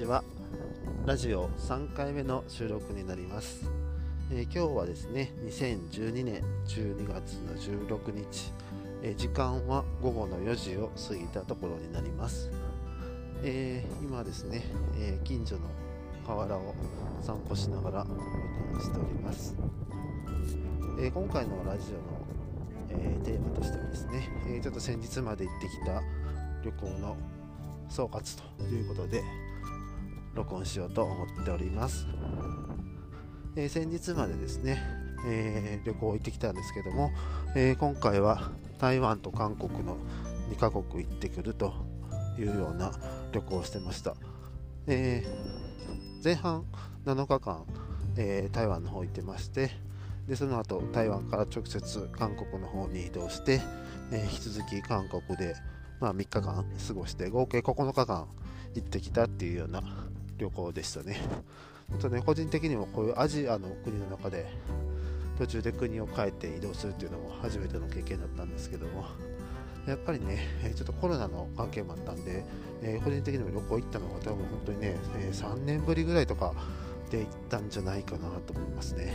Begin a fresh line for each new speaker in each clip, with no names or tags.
ちはラジオ3回目の収録になります、えー、今日はですね2012年12月の16日、えー、時間は午後の4時を過ぎたところになります、えー、今ですね、え近所の河原を散歩しながらしております、え今回のラジオの、えテーマとしてはですね、えちょっと先日まで行ってきた旅行の総括ということで録音しようと思っております、えー、先日までですね、えー、旅行行ってきたんですけども、えー、今回は台湾と韓国の2カ国行ってくるというような旅行をしてました、え前半7日間、え台湾の方行ってましてでその後台湾から直接韓国の方に移動して、え引き続き韓国で、まあ、3日間過ごして合計9日間行ってきたっていうような旅行でしたね。あとね個人的にもこういうアジアの国の中で途中で国を変えて移動するっていうのも初めての経験だったんですけどもやっぱりねちょっとコロナの関係もあったんで、えー、個人的にも旅行行ったのが多分本当にね、え、3年ぶりぐらいとかで行ったんじゃないかなと思いますね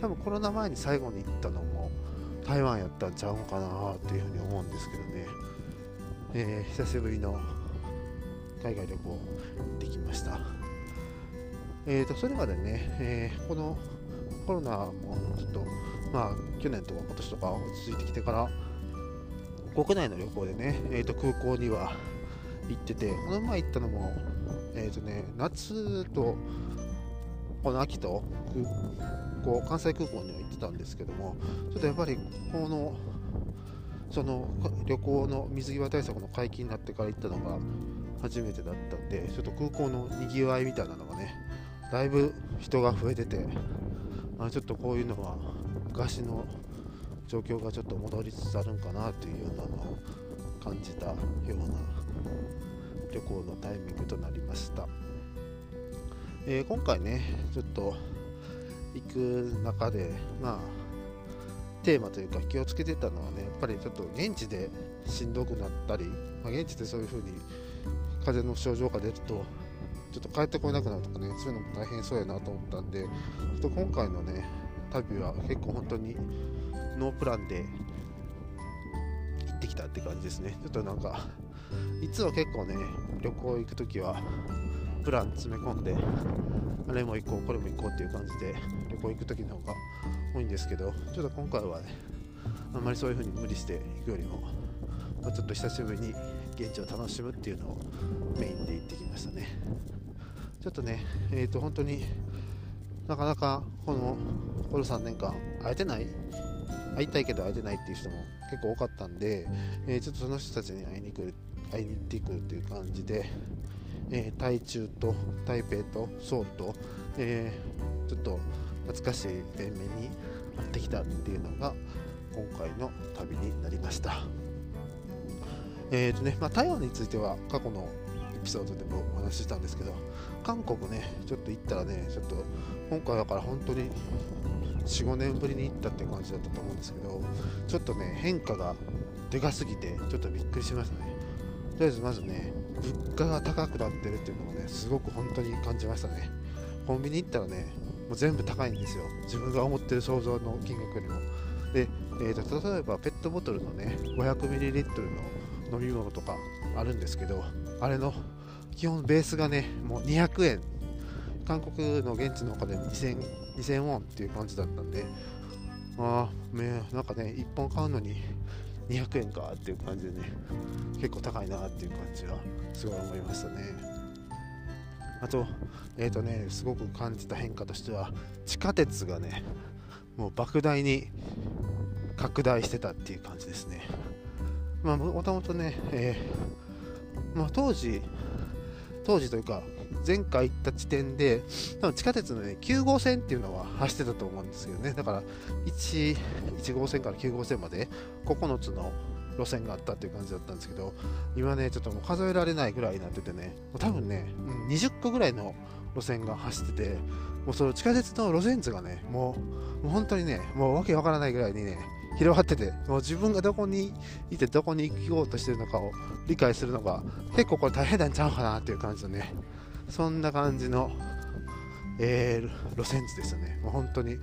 多分コロナ前に最後に行ったのも台湾やったんちゃうんかなっていうふうに思うんですけどね、えー、久しぶりの海外旅行行ってきました。えーと、それまでね、えー、このコロナもちょっと、まあ、去年とか今年とか落ち着いてきてから、国内の旅行でね、えーと、空港には行ってて、この前行ったのも、えーとね、夏と、この秋と空港、関西空港には行ってたんですけども、ちょっとやっぱり、この、その旅行の水際対策の解禁になってから行ったのが、初めてだったんでちょっと空港のにぎわいみたいなのがねだいぶ人が増えててあちょっとこういうのは昔の状況がちょっと戻りつつあるんかなというようなのを感じたような旅行のタイミングとなりました、えー、今回ねちょっと行く中でまあテーマというか気をつけてたのはねやっぱりちょっと現地でしんどくなったり、まあ、現地でそういう風に風邪の症状が出るとちょっと帰ってこれなくなるとかねそういうのも大変そうやなと思ったんでちょっと今回のね旅は結構本当にノープランで行ってきたって感じですね。ちょっとなんかいつは結構ね旅行行く時はプラン詰め込んであれも行こうこれも行こうっていう感じで旅行行く時の方が多いんですけどちょっと今回はねあんまりそういう風に無理して行くよりも、まあ、ちょっと久しぶりに現地を楽しむっていうのをメインで行ってきましたねちょっとねえっ、ー、と本当になかなかこのこの3年間会えてない会いたいけど会えてないっていう人も結構多かったんで、えー、ちょっとその人たちに会いに来る会いに行ってくるっていう感じで、えー、台中と台北とソウと、えー、ちょっと懐かしい面々に会ってきたっていうのが今回の旅になりました。えーとねまあ、台湾については過去のエピソードでもお話ししたんですけど韓国ねちょっと行ったらねちょっと今回だから本当に45年ぶりに行ったって感じだったと思うんですけどちょっとね変化がでかすぎてちょっとびっくりしましたね。とりあえずまずね物価が高くなってるっていうのをねすごく本当に感じましたね。コンビニ行ったらねもう全部高いんですよ。自分が思ってる想像の金額よりも。で、えーと、例えばペットボトルのね 500ml の飲み物とかあるんですけどあれの基本ベースがねもう200円。韓国の現地のお金2000 2000ウォンっていう感じだったんでああねなんかね1本買うのに200円かっていう感じでね結構高いなっていう感じはすごい思いましたね。あとえっ、ー、とねすごく感じた変化としては地下鉄がねもう莫大に拡大してたっていう感じですね。まあ、もともとね、えー、まあ、当時、当時というか、前回行った地点で、多分地下鉄のね、9号線っていうのは走ってたと思うんですけどね、だから1、1号線から9号線まで9つの路線があったっていう感じだったんですけど、今ね、ちょっともう数えられないぐらいになっててね、多分ね、20個ぐらいの路線が走ってて、もうその地下鉄の路線図がね、もう、もう本当にね、もうわけわからないぐらいにね、広がってて、もう自分がどこにいてどこに行こうとしてるのかを理解するのが結構これ大変なんちゃうかなっていう感じのね、そんな感じの、えー、路線図ですよね。もう本当に。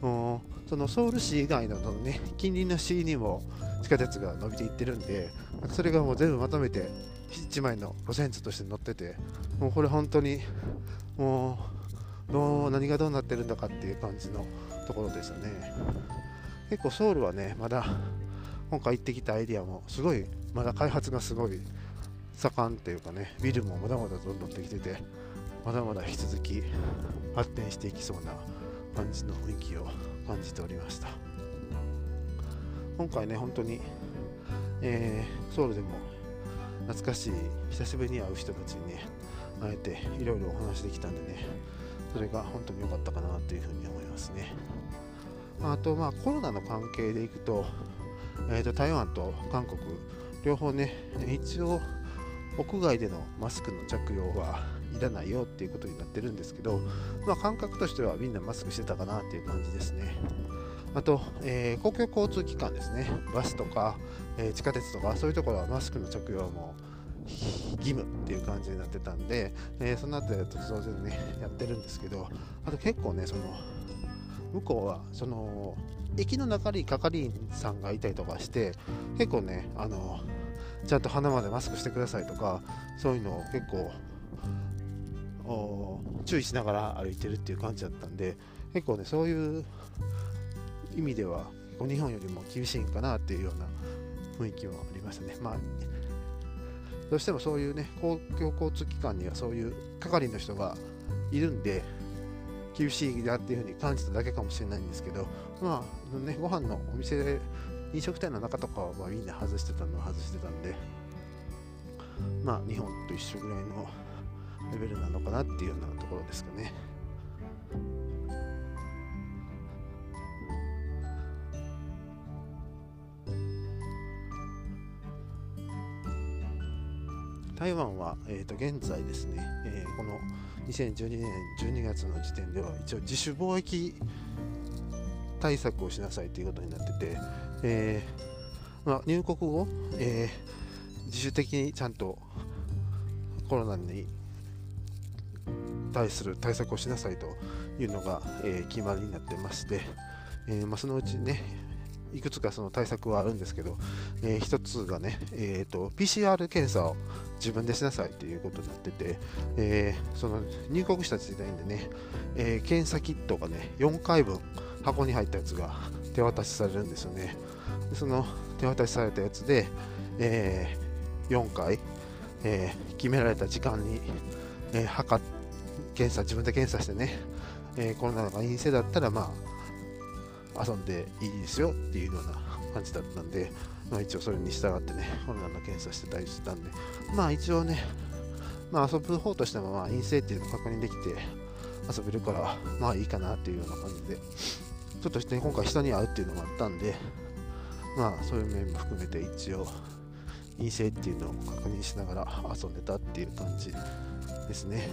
もうそのソウル市以外のね近隣の市にも地下鉄が伸びていってるんでそれがもう全部まとめて1枚の路線図として載っててもうこれ本当にもうどう何がどうなってるんだかっていう感じのところですよね。結構ソウルはねまだ今回行ってきたエリアもすごいまだ開発がすごい盛んっていうかねビルもまだまだどんどんできててまだまだ引き続き発展していきそうな感じの雰囲気を感じておりました。今回ね本当に、えー、ソウルでも懐かしい久しぶりに会う人たちにね会えていろいろお話できたんでねそれが本当に良かったかなというふうに思いますね。あとまあコロナの関係でいくと, えー、と台湾と韓国両方ね一応屋外でのマスクの着用はいらないよっていうことになってるんですけど、まあ、感覚としてはみんなマスクしてたかなっていう感じですね。あと、えー、公共交通機関ですね、バスとか、えー、地下鉄とか、そういうところはマスクの着用も義務っていう感じになってたんで、えー、その後と当然ね、やってるんですけど、あと結構ね、その向こうはその駅の中に係員さんがいたりとかして、結構ね、あのちゃんと鼻までマスクしてくださいとか、そういうのを結構注意しながら歩いてるっていう感じだったんで、結構ね、そういう意味では日本よりも厳しいんかなっていうような雰囲気もありましたね。まあどうしてもそういうね公共交通機関にはそういう係の人がいるんで厳しいなっていうふうに感じただけかもしれないんですけどまあねご飯のお店で飲食店の中とかはまあみんな外してたのは外してたんでまあ日本と一緒ぐらいのレベルなのかなっていうようなところですかね。台湾は、えー、と現在ですね、えー、この2012年12月の時点では一応自主貿易対策をしなさいということになってて、えー、まあ、入国後、え自主的にちゃんとコロナに対する対策をしなさいというのが、え決まりになってまして、えまあ、そのうちねいくつかその対策はあるんですけど、えー、1つがね、えーと、PCR 検査を自分でしなさいということになってて、えー、その入国した時点でね、えー、検査キットがね、4回分箱に入ったやつが手渡しされるんですよね。でその手渡しされたやつで、え4回、え決められた時間に、え測検査、自分で検査してね、えコロナが陰性だったら、まあ、遊んでいいですよっていうような感じだったんで、まあ、一応それに従ってね、コロナの検査してたりしてたんで、まあ一応ね、まあ遊ぶ方としてもまあ陰性っていうのを確認できて遊べるから、まあいいかなっていうような感じで、ちょっとして、ね、今回人に会うっていうのもあったんで、まあそういう面も含めて一応陰性っていうのを確認しながら遊んでたっていう感じですね。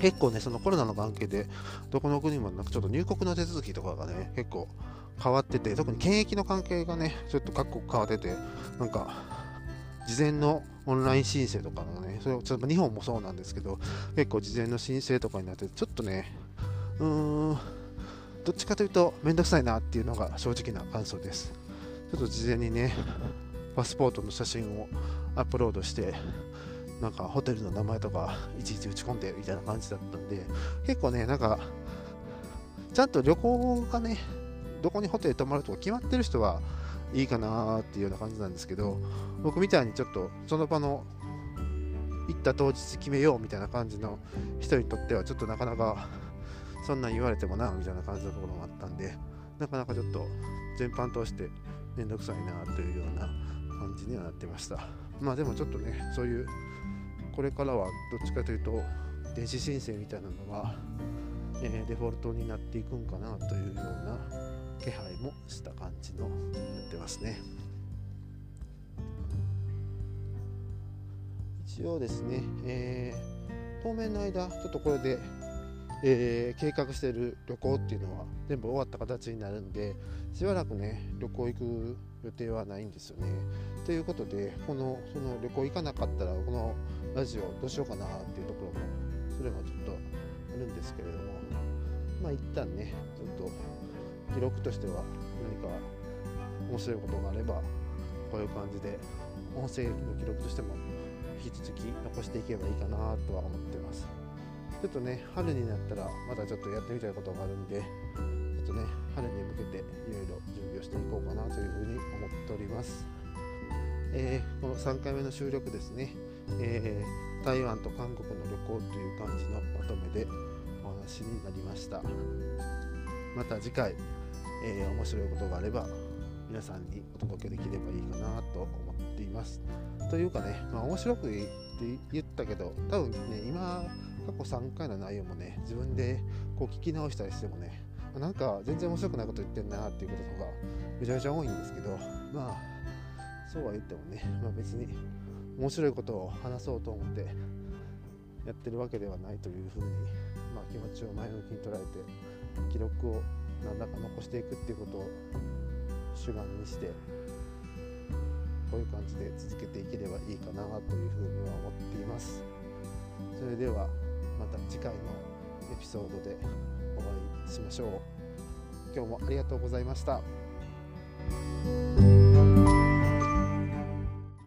結構ね、そのコロナの関係で、どこの国もなんかちょっと入国の手続きとかがね、結構変わってて、特に検疫の関係がね、ちょっと各国変わってて、なんか、事前のオンライン申請とかがね、それちょっと日本もそうなんですけど、結構事前の申請とかになって、ちょっとね、うーん、どっちかというと、めんどくさいなっていうのが正直な感想です。ちょっと事前にね、パスポートの写真をアップロードして、なんかホテルの名前とかいちいち打ち込んでみたいな感じだったんで、結構ね、なんか、ちゃんと旅行がね、どこにホテル泊まるとか決まってる人はいいかなっていうような感じなんですけど、僕みたいにちょっとその場の行った当日決めようみたいな感じの人にとってはちょっとなかなかそんなん言われてもなみたいな感じのところもあったんで、なかなかちょっと全般通してめんどくさいなというような感じにはなってました。まあでもちょっとね、そういうこれからはどっちかというと電子申請みたいなのが、えー、デフォルトになっていくんかなというような気配もした感じのなってますね。一応ですね、えー、当面の間ちょっとこれで、えー、計画している旅行っていうのは全部終わった形になるんでしばらくね旅行行く予定はないんですよね。ということでこのその旅行行かなかったらこのラジオどうしようかなっていうところもそれもちょっとあるんですけれどもまあ一旦ねちょっと記録としては何か面白いことがあればこういう感じで音声の記録としても引き続き残していけばいいかなとは思ってますちょっとね春になったらまたちょっとやってみたいことがあるんでちょっとね春に向けていろいろ準備をしていこうかというふうに思っております。えー、この3回目の収録ですね、えー、台湾と韓国の旅行という感じのまとめでお話になりました。また次回、えー、面白いことがあれば皆さんにお届けできればいいかなと思っています。というかね、まあ、面白くって言ったけど多分ね今過去3回の内容もね自分でこう聞き直したりしてもねなんか全然面白くないこと言ってんなっていうことがめちゃめちゃ多いんですけどまあそうは言ってもね、まあ、別に面白いことを話そうと思ってやってるわけではないというふうに、まあ、気持ちを前向きに捉えて記録を何らか残していくっていうことを主眼にしてこういう感じで続けていければいいかなというふうには思っています。それではまた次回のエピソードで。しましょう。今日もありがとうございました。